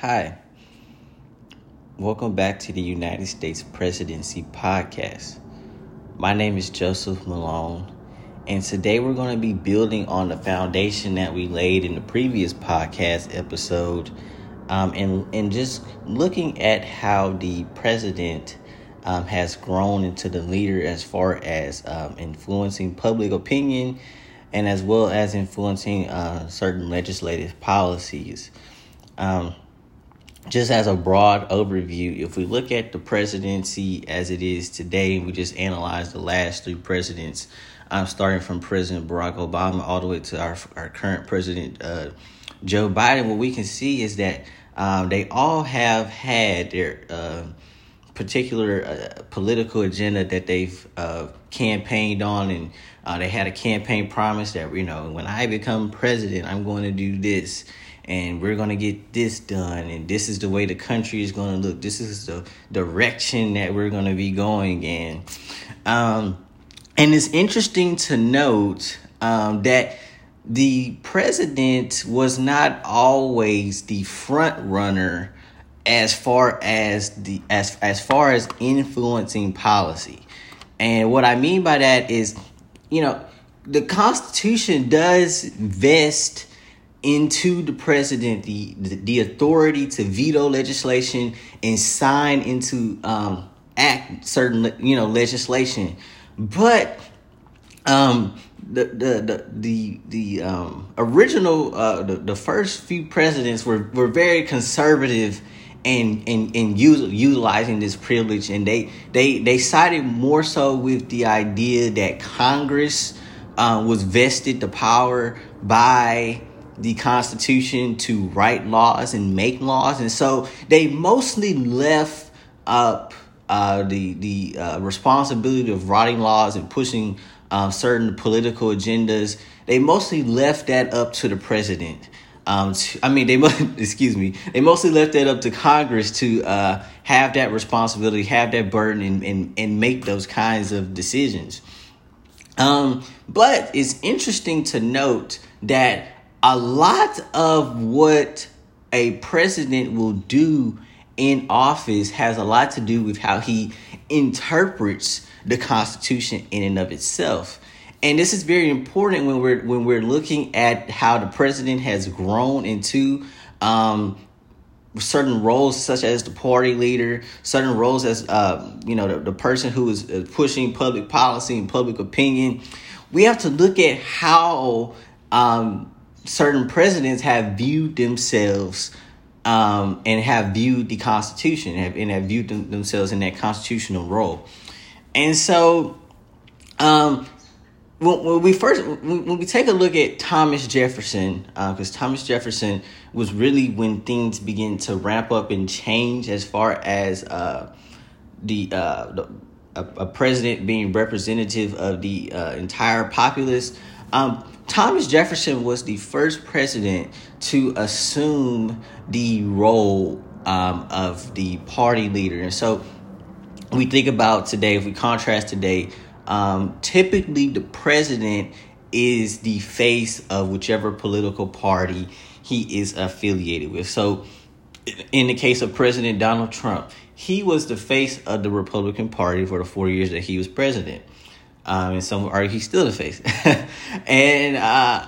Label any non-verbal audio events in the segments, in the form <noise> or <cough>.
Hi. Welcome back to the United States Presidency Podcast. My name is Joseph Malone, and today we're going to be building on the foundation that we laid in the previous podcast episode um, and, and just looking at how the president um, has grown into the leader as far as um, influencing public opinion and as well as influencing uh, certain legislative policies. Um, just as a broad overview, if we look at the presidency as it is today, we just analyze the last three presidents, um, starting from President Barack Obama all the way to our, our current president, uh, Joe Biden, what we can see is that um, they all have had their uh, particular uh, political agenda that they've uh, campaigned on, and uh, they had a campaign promise that you know when I become president, I'm going to do this, and we're going to get this done, and this is the way the country is going to look. This is the direction that we're going to be going in. Um, and it's interesting to note um, that the president was not always the front runner as far as the as as far as influencing policy. And what I mean by that is, you know, the Constitution does vest into the president the, the, authority to veto legislation and sign into um, act certain you know legislation, but um, the the the the, the um, original uh, the, the first few presidents were were very conservative and and and use, utilizing this privilege. And they they they sided more so with the idea that Congress uh, was vested the power by the Constitution to write laws and make laws, and so they mostly left up uh, the the uh, responsibility of writing laws and pushing um, certain political agendas. They mostly left that up to the president. Um, to, I mean, they <laughs> excuse me. They mostly left that up to Congress to uh, have that responsibility, have that burden, and, and and make those kinds of decisions. Um, but it's interesting to note that a lot of what a president will do in office has a lot to do with how he interprets the Constitution in and of itself. And this is very important when we're when we're looking at how the president has grown into um, certain roles, such as the party leader, certain roles as uh, you know the, the person who is uh, pushing public policy and public opinion. We have to look at how um, certain presidents have viewed themselves um, and have viewed the Constitution and have, and have viewed them, themselves in that constitutional role. And so, um, when, when we first when we take a look at Thomas Jefferson, because uh, Thomas Jefferson was really when things begin to ramp up and change as far as uh, the, uh, the a, a, president being representative of the uh, entire populace. Um, Thomas Jefferson was the first president to assume the role um, of the party leader, and so we think about today. If we contrast today um, typically, the president is the face of whichever political party he is affiliated with. So, in the case of President Donald Trump, he was the face of the Republican Party for the four years that he was president. Um, and some argue he's still the face. <laughs> and, uh,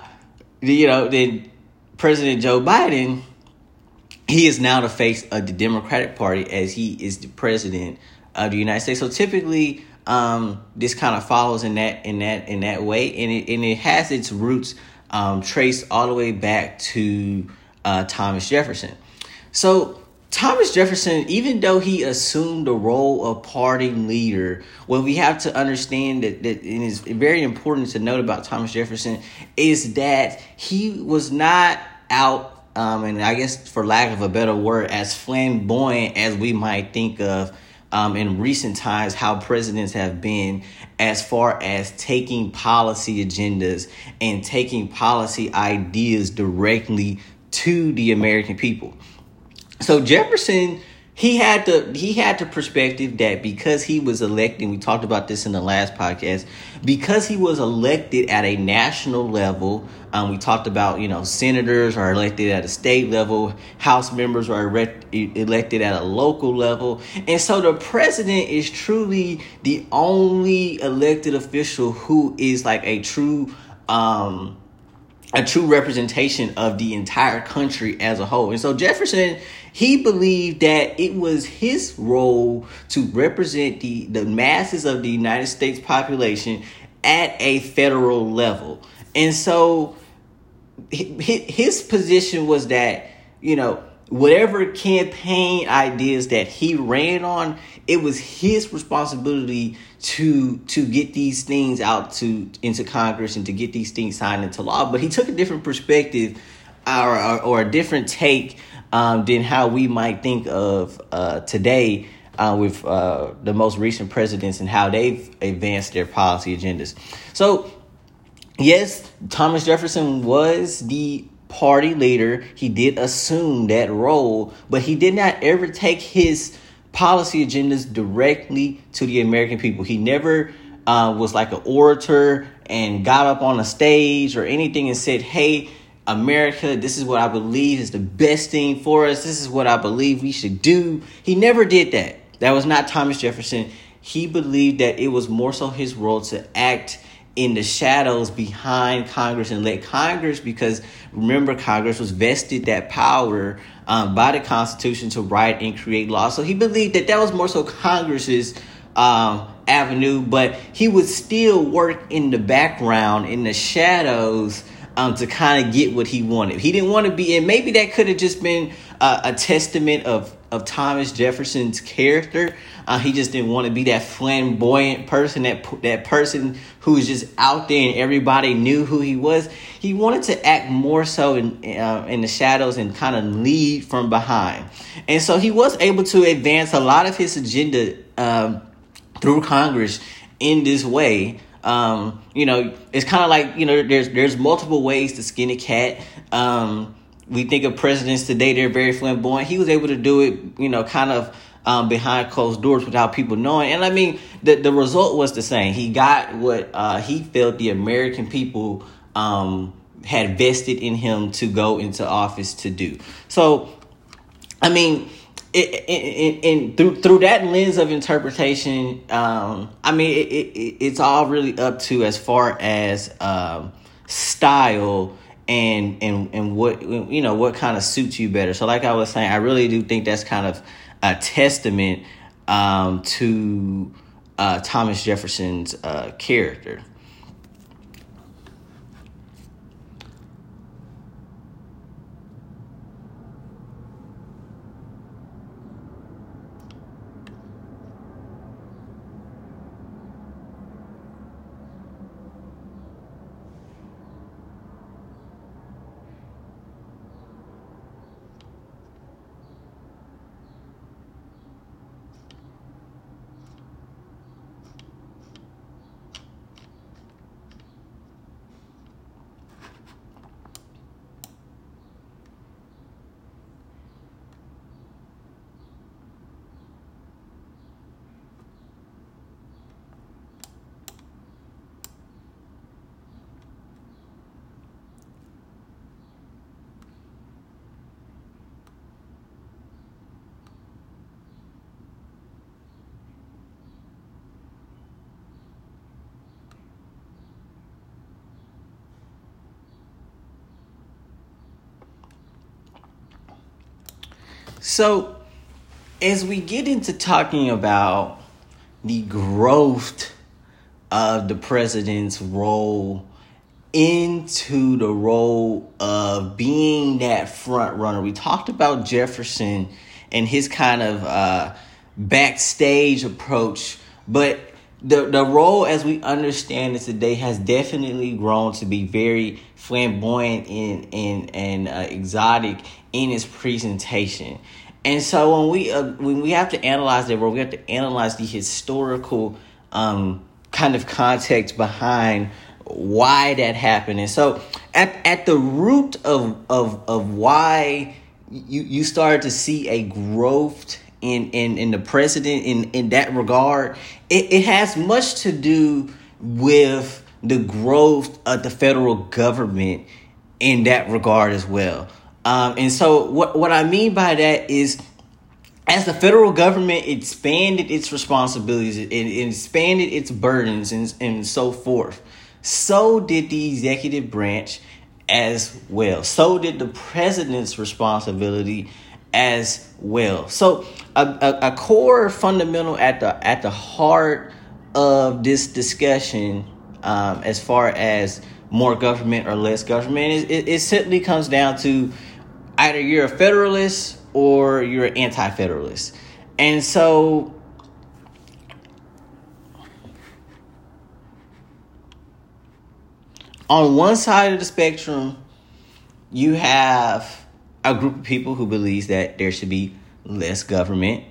you know, then President Joe Biden, he is now the face of the Democratic Party as he is the president of the United States. So typically, um, this kind of follows in that in that in that way, and it and it has its roots um, traced all the way back to uh, Thomas Jefferson. So Thomas Jefferson, even though he assumed the role of party leader, what we have to understand that, that it is very important to note about Thomas Jefferson is that he was not out, um, and I guess for lack of a better word, as flamboyant as we might think of um, in recent times how presidents have been as far as taking policy agendas and taking policy ideas directly to the American people. So Jefferson, he had the he had the perspective that because he was elected, we talked about this in the last podcast, because he was elected at a national level. Um, we talked about you know senators are elected at a state level, House members are erect, elected at a local level, and so the president is truly the only elected official who is like a true. Um, a true representation of the entire country as a whole. And so Jefferson, he believed that it was his role to represent the, the masses of the United States population at a federal level. And so his position was that, you know, whatever campaign ideas that he ran on, it was his responsibility to to get these things out to into Congress and to get these things signed into law. But he took a different perspective or or, or a different take um, than how we might think of uh, today. Uh, with uh, the most recent presidents and how they've advanced their policy agendas. So, yes, Thomas Jefferson was the party leader. He did assume that role, but he did not ever take his policy agendas directly to the American people. He never uh, was like an orator and got up on a stage or anything and said, hey, America, this is what I believe is the best thing for us. This is what I believe we should do. He never did that. That was not Thomas Jefferson. He believed that it was more so his role to act in the shadows behind Congress and let Congress, because remember, Congress was vested that power um, by the Constitution to write and create laws. So he believed that that was more so Congress's um, avenue, but he would still work in the background, in the shadows, um, to kind of get what he wanted. He didn't want to be, and maybe that could have just been uh, a testament of of Thomas Jefferson's character. Uh, he just didn't want to be that flamboyant person, that that person who was just out there and everybody knew who he was. He wanted to act more so in uh, in the shadows and kind of lead from behind. And so he was able to advance a lot of his agenda um, through Congress in this way. Um, you know, it's kind of like you know, there's there's multiple ways to skin a cat. Um, we think of presidents today; they're very flamboyant. He was able to do it, you know, kind of um, behind closed doors without people knowing. And I mean, the the result was the same. He got what uh, he felt the American people um, had vested in him to go into office to do. So, I mean, and through through that lens of interpretation, um, I mean, it, it, it's all really up to as far as um, style and and and what you know what kind of suits you better. So, like I was saying, I really do think that's kind of a testament um, to uh, Thomas Jefferson's uh, character. So, as we get into talking about the growth of the president's role into the role of being that front runner, we talked about Jefferson and his kind of uh, backstage approach, but the the role as we understand it today has definitely grown to be very flamboyant and and and uh, exotic in its presentation. And so when we uh, when we have to analyze that, role, we have to analyze the historical um, kind of context behind why that happened. And so at at the root of of of why you you started to see a growth in in, in the president in, in that regard, it, it has much to do with the growth of the federal government in that regard as well. Um, and so what what I mean by that is as the federal government expanded its responsibilities and expanded its burdens and, and so forth, so did the executive branch as well. So did the president's responsibility as well. So a, a, a core fundamental at the at the heart of this discussion, um, as far as more government or less government, it, it, it simply comes down to either you're a federalist or you're an anti-federalist. And so on one side of the spectrum, you have a group of people who believes that there should be less government.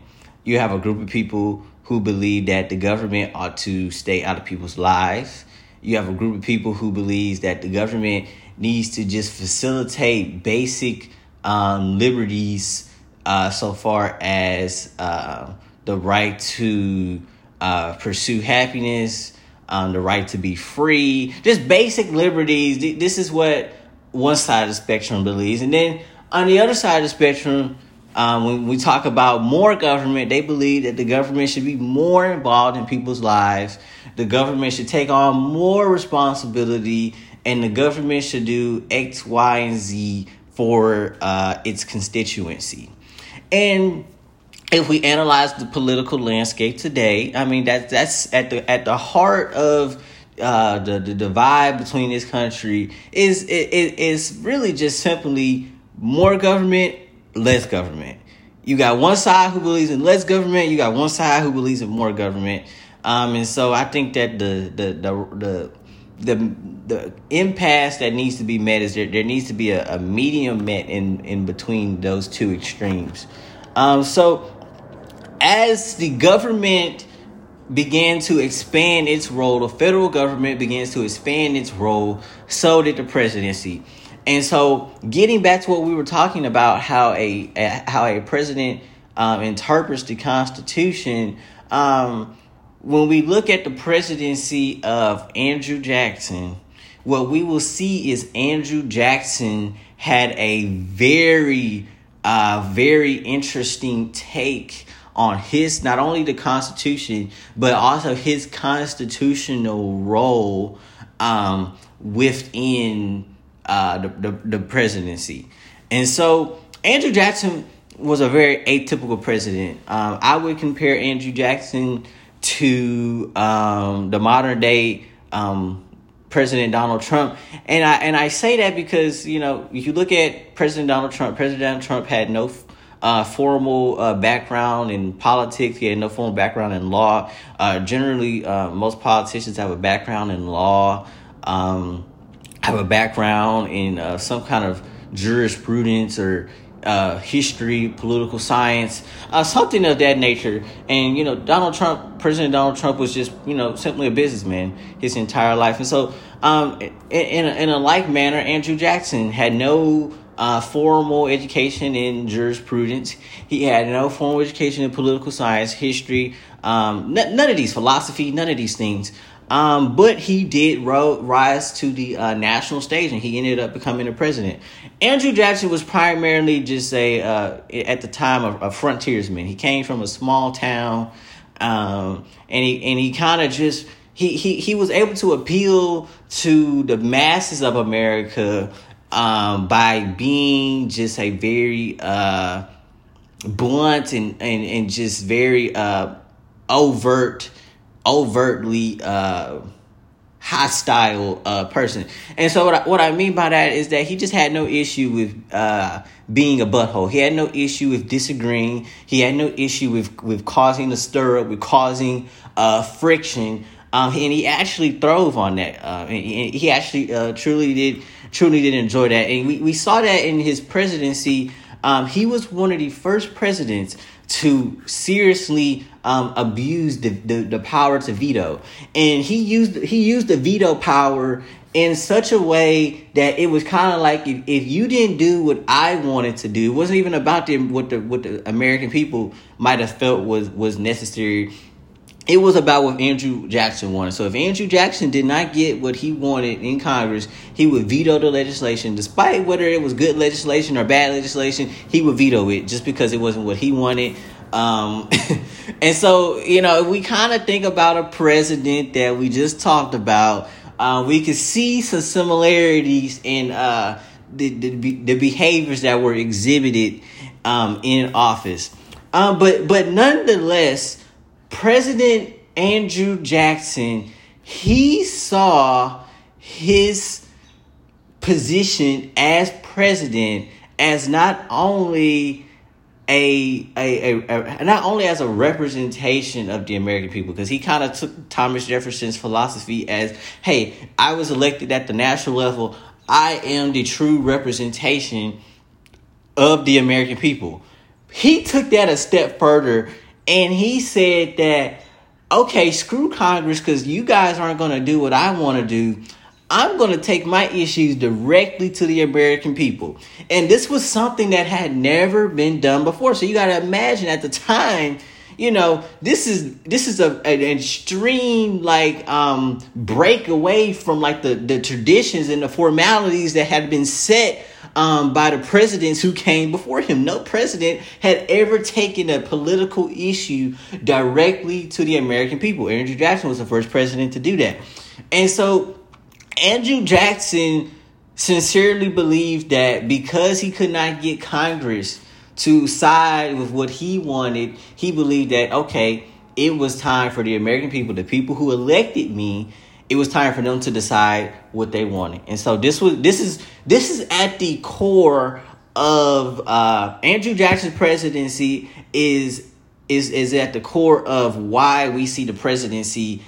You have a group of people who believe that the government ought to stay out of people's lives. You have a group of people who believes that the government needs to just facilitate basic um, liberties uh, so far as uh, the right to uh, pursue happiness, um, the right to be free, just basic liberties. This is what one side of the spectrum believes. And then on the other side of the spectrum, um, when we talk about more government, they believe that the government should be more involved in people's lives. The government should take on more responsibility, and the government should do X, Y, and Z for uh, its constituency. And if we analyze the political landscape today, I mean that that's at the at the heart of uh, the the divide between this country is it is really just simply more government, less government. You got one side who believes in less government. You got one side who believes in more government. Um, and so I think that the the the the the, the impasse that needs to be met is there, there needs to be a, a medium met in, in between those two extremes. Um, so as the government began to expand its role, the federal government begins to expand its role, so did the presidency. And so, getting back to what we were talking about, how a, a how a president um, interprets the Constitution, um, when we look at the presidency of Andrew Jackson, what we will see is Andrew Jackson had a very, uh, very interesting take on his not only the Constitution but also his constitutional role um, within uh, the, the the presidency, and so Andrew Jackson was a very atypical president. Um, I would compare Andrew Jackson to um, the modern day um, President Donald Trump, and I and I say that because you know if you look at President Donald Trump, President Donald Trump had no uh, formal uh, background in politics. He had no formal background in law. Uh, generally, uh, most politicians have a background in law, um, have a background in uh, some kind of jurisprudence or uh, history, political science, uh, something of that nature. And you know, Donald Trump, President Donald Trump, was just you know simply a businessman his entire life. And so, um, in, in a, in a like manner, Andrew Jackson had no uh, formal education in jurisprudence. He had no formal education in political science, history, um, n- none of these philosophy, none of these things. Um, but he did ro- rise to the uh, national stage and he ended up becoming a president. Andrew Jackson was primarily just a, uh, at the time, a, a, frontiersman. He came from a small town um, and he, and he kind of just, he, he, he was able to appeal to the masses of America um, by being just a very uh, blunt and, and, and just very uh, overt overtly uh, hostile uh, person. And so what I, what I mean by that is that he just had no issue with uh, being a butthole. He had no issue with disagreeing. He had no issue with with causing a stir up, with causing uh, friction. Um, and he actually throve on that. Uh, and he actually uh, truly did truly did enjoy that. And we, we saw that in his presidency. Um, he was one of the first presidents to seriously um, abuse the, the, the power to veto, and he used he used the veto power in such a way that it was kind of like if, if you didn't do what I wanted to do, it wasn't even about the what the what the American people might have felt was was necessary. It was about what Andrew Jackson wanted. So if Andrew Jackson did not get what he wanted in Congress, he would veto the legislation, despite whether it was good legislation or bad legislation. He would veto it just because it wasn't what he wanted. Um, <laughs> and so, you know, we kind of think about a president that we just talked about uh, we can see some similarities in uh, the, the, the behaviors that were exhibited um, in office. Um, but but nonetheless, President Andrew Jackson he saw his position as president as not only a, a, a, a, not only as a representation of the American people, because he kind of took Thomas Jefferson's philosophy as, hey, I was elected at the national level. I am the true representation of the American people. He took that a step further and he said that, okay, screw Congress because you guys aren't going to do what I want to do. I'm going to take my issues directly to the American people. And this was something that had never been done before. So you got to imagine at the time, you know, this is this is a an extreme like um break away from like the the traditions and the formalities that had been set um, by the presidents who came before him. No president had ever taken a political issue directly to the American people. Andrew Jackson was the first president to do that. And so Andrew Jackson sincerely believed that because he could not get Congress to side with what he wanted, he believed that, okay, it was time for the American people, the people who elected me, it was time for them to decide what they wanted. And so this was this is this is at the core of uh, Andrew Jackson's presidency is is is at the core of why we see the presidency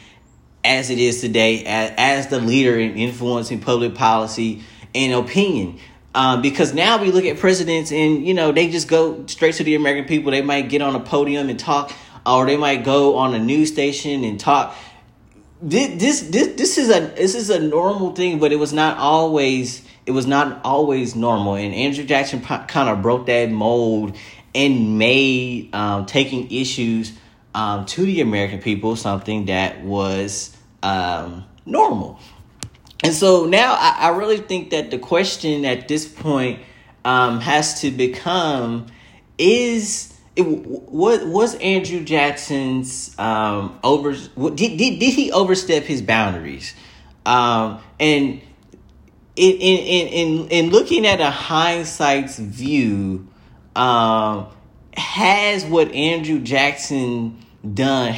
as it is today as, as the leader in influencing public policy and opinion. Um, because now we look at presidents and you know they just go straight to the American people. They might get on a podium and talk, or they might go on a news station and talk. This this this, this is a this is a normal thing, but it was not always it was not always normal. And Andrew Jackson kind of broke that mold and made um, taking issues um, to the American people something that was um, normal. And so now I, I, really think that the question at this point um, has to become is it, what was Andrew Jackson's um, over did, did, did he overstep his boundaries? Um, and in, in, in, in looking at a hindsight's view, um, has what Andrew Jackson done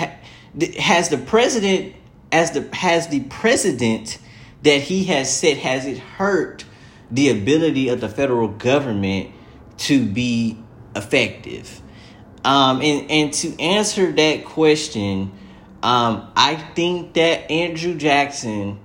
has the president as the has the president that he has said has it hurt the ability of the federal government to be effective um, and and to answer that question um, I think that Andrew Jackson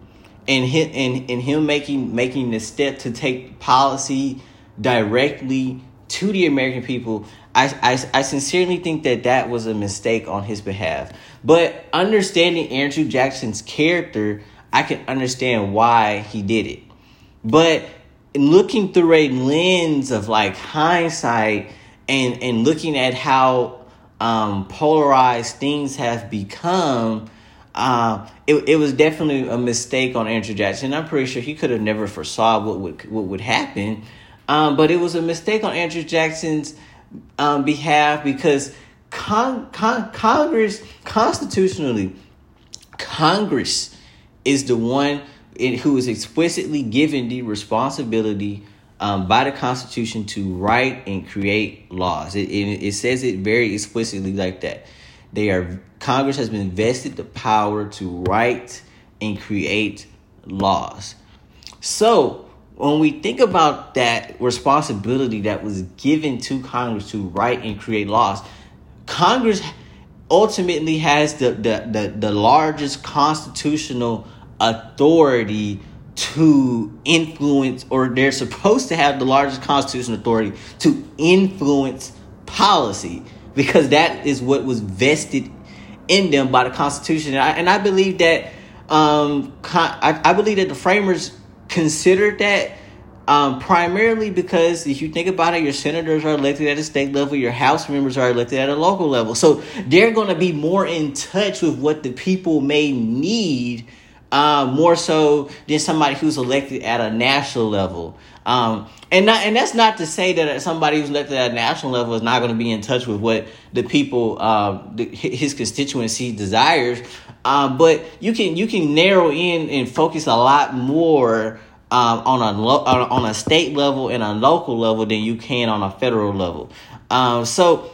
and him, and, and him making making the step to take policy directly to the American people I, I, I sincerely think that that was a mistake on his behalf. But understanding Andrew Jackson's character, I can understand why he did it. But looking through a lens of like hindsight and, and looking at how um, polarized things have become, uh, it, it was definitely a mistake on Andrew Jackson. I'm pretty sure he could have never foresaw what would what would happen. Um, but it was a mistake on Andrew Jackson's um, behalf because con- con- Congress, constitutionally, Congress is the one in, who is explicitly given the responsibility um, by the Constitution to write and create laws. It, it, it says it very explicitly like that. They are Congress has been vested the power to write and create laws. So when we think about that responsibility that was given to Congress to write and create laws, Congress ultimately has the, the, the, the largest constitutional authority to influence, or they're supposed to have the largest constitutional authority to influence policy because that is what was vested in them by the Constitution. And I, and I believe that um, I, I believe that the framers considered that um, primarily because if you think about it, your senators are elected at a state level, your House members are elected at a local level. So they're going to be more in touch with what the people may need uh, more so than somebody who's elected at a national level. Um, and not, and that's not to say that somebody who's elected at a national level is not going to be in touch with what the people, uh, the, his constituency desires. Uh, but you can you can narrow in and focus a lot more um, on a lo- on a state level and a local level than you can on a federal level. Um, so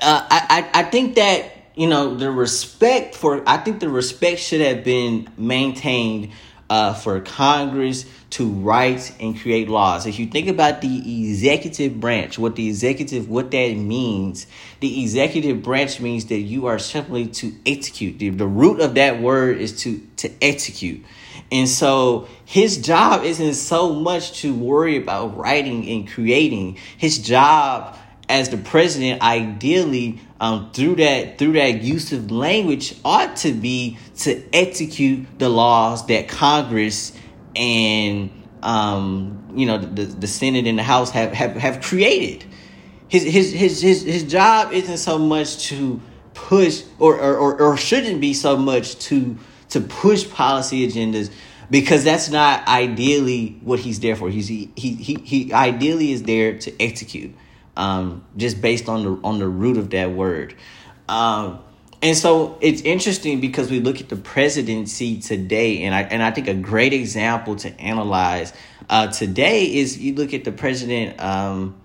uh, I, I think that you know the respect for I think the respect should have been maintained uh, for Congress to write and create laws. If you think about the executive branch, what the executive, what that means, the executive branch means that you are simply to execute. The, the root of that word is to to execute. And so his job isn't so much to worry about writing and creating. His job as the president, ideally, um, through that through that use of language, ought to be to execute the laws that Congress and um, you know the, the Senate and the House have, have, have created. His, his his his his job isn't so much to push or, or, or shouldn't be so much to to push policy agendas because that's not ideally what he's there for. He's he he he, he ideally is there to execute, um, just based on the on the root of that word. Um, and so it's interesting because we look at the presidency today, and I and I think a great example to analyze uh, today is you look at the president um,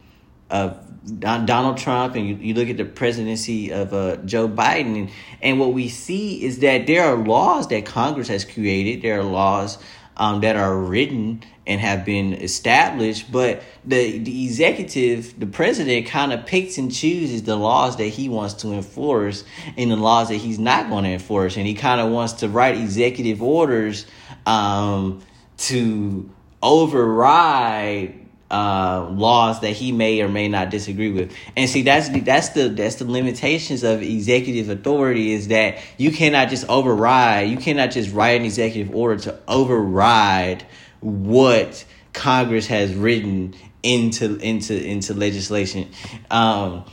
of Donald Trump and you, you look at the presidency of uh, Joe Biden, and, and what we see is that there are laws that Congress has created. There are laws um, that are written and have been established, but the, the executive, the president, kind of picks and chooses the laws that he wants to enforce and the laws that he's not going to enforce. And he kind of wants to write executive orders um, to override uh, laws that he may or may not disagree with. And see, that's the, that's the that's the limitations of executive authority is that you cannot just override. You cannot just write an executive order to override what Congress has written into into into legislation. Um,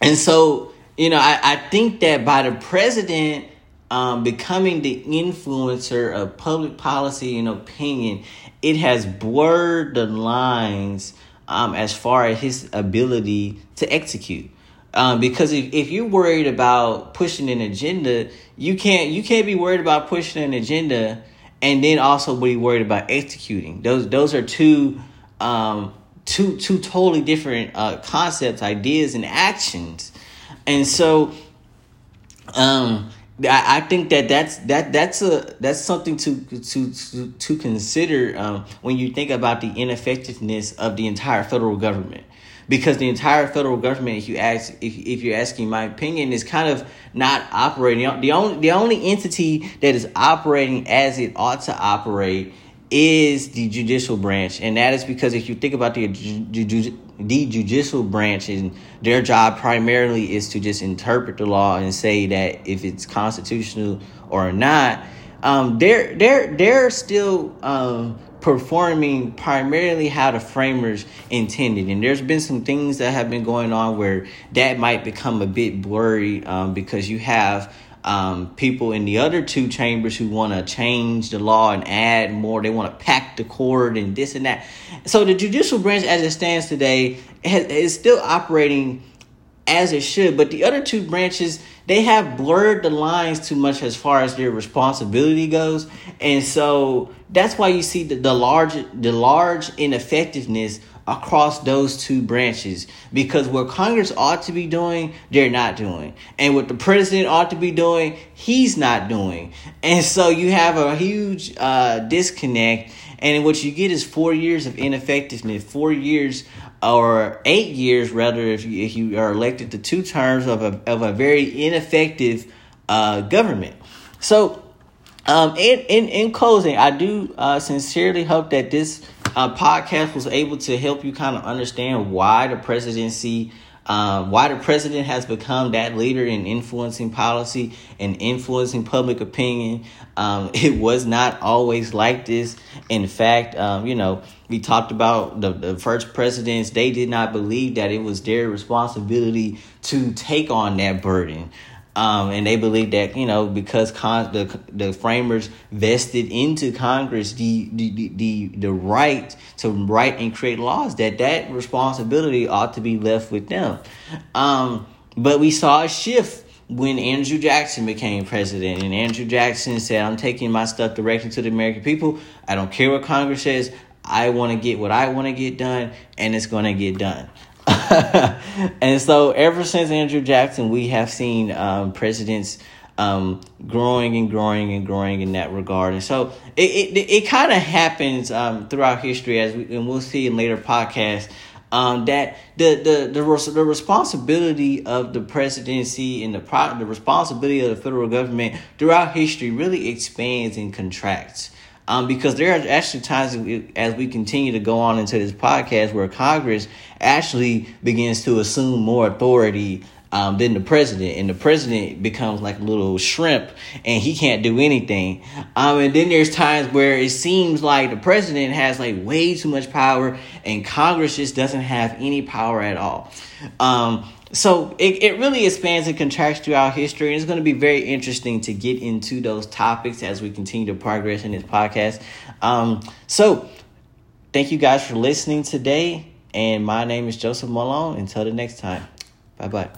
and so, you know, I, I think that by the president um, becoming the influencer of public policy and opinion, it has blurred the lines um, as far as his ability to execute. Um, because if, if you're worried about pushing an agenda, you can't you can't be worried about pushing an agenda and then also be worried about executing. Those those are two um, two two totally different uh, concepts, ideas, and actions. And so, um, I, I think that that's that that's a that's something to to to, to consider um, when you think about the ineffectiveness of the entire federal government. Because the entire federal government if you ask if, if you're asking my opinion is kind of not operating. The only the only entity that is operating as it ought to operate is the judicial branch. And that is because if you think about the the judicial branch and their job primarily is to just interpret the law and say that if it's constitutional or not. Um, they're they're they're still um, performing primarily how the framers intended, and there's been some things that have been going on where that might become a bit blurry um, because you have um, people in the other two chambers who want to change the law and add more. They want to pack the court and this and that. So the judicial branch, as it stands today, has, is still operating as it should. But the other two branches, they have blurred the lines too much as far as their responsibility goes, and so that's why you see the, the large the large ineffectiveness across those two branches because what Congress ought to be doing, they're not doing. And what the president ought to be doing, he's not doing. And so you have a huge uh, disconnect. And what you get is four years of ineffectiveness, four years or eight years, rather, if you, if you are elected to two terms of a, of a very ineffective uh, government. So, um, in, in, in closing, I do uh, sincerely hope that this uh, podcast was able to help you kind of understand why the presidency Um, why the president has become that leader in influencing policy and influencing public opinion. Um, <laughs> it was not always like this. In fact, um, you know, we talked about the, the first presidents, they did not believe that it was their responsibility to take on that burden. Um, and they believe that you know because con- the the framers vested into Congress the, the the the right to write and create laws that that responsibility ought to be left with them. Um, but we saw a shift when Andrew Jackson became president, and Andrew Jackson said, "I'm taking my stuff directly to the American people. I don't care what Congress says. I want to get what I want to get done, and it's going to get done." <laughs> and so, ever since Andrew Jackson, we have seen um, presidents um, growing and growing and growing in that regard. And so, it it, it kind of happens um, throughout history, as we, and we'll see in later podcasts. Um, that the, the the the responsibility of the presidency and the pro- the responsibility of the federal government throughout history really expands and contracts. Um, because there are actually times as we continue to go on into this podcast where Congress actually begins to assume more authority um, than the president, and the president becomes like a little shrimp, and he can't do anything. Um, and then there's times where it seems like the president has like way too much power, and Congress just doesn't have any power at all. Um, so it, it really expands and contracts throughout history and it's going to be very interesting to get into those topics as we continue to progress in this podcast. Um, so thank you guys for listening today and my name is joseph malone. Until the next time. Bye bye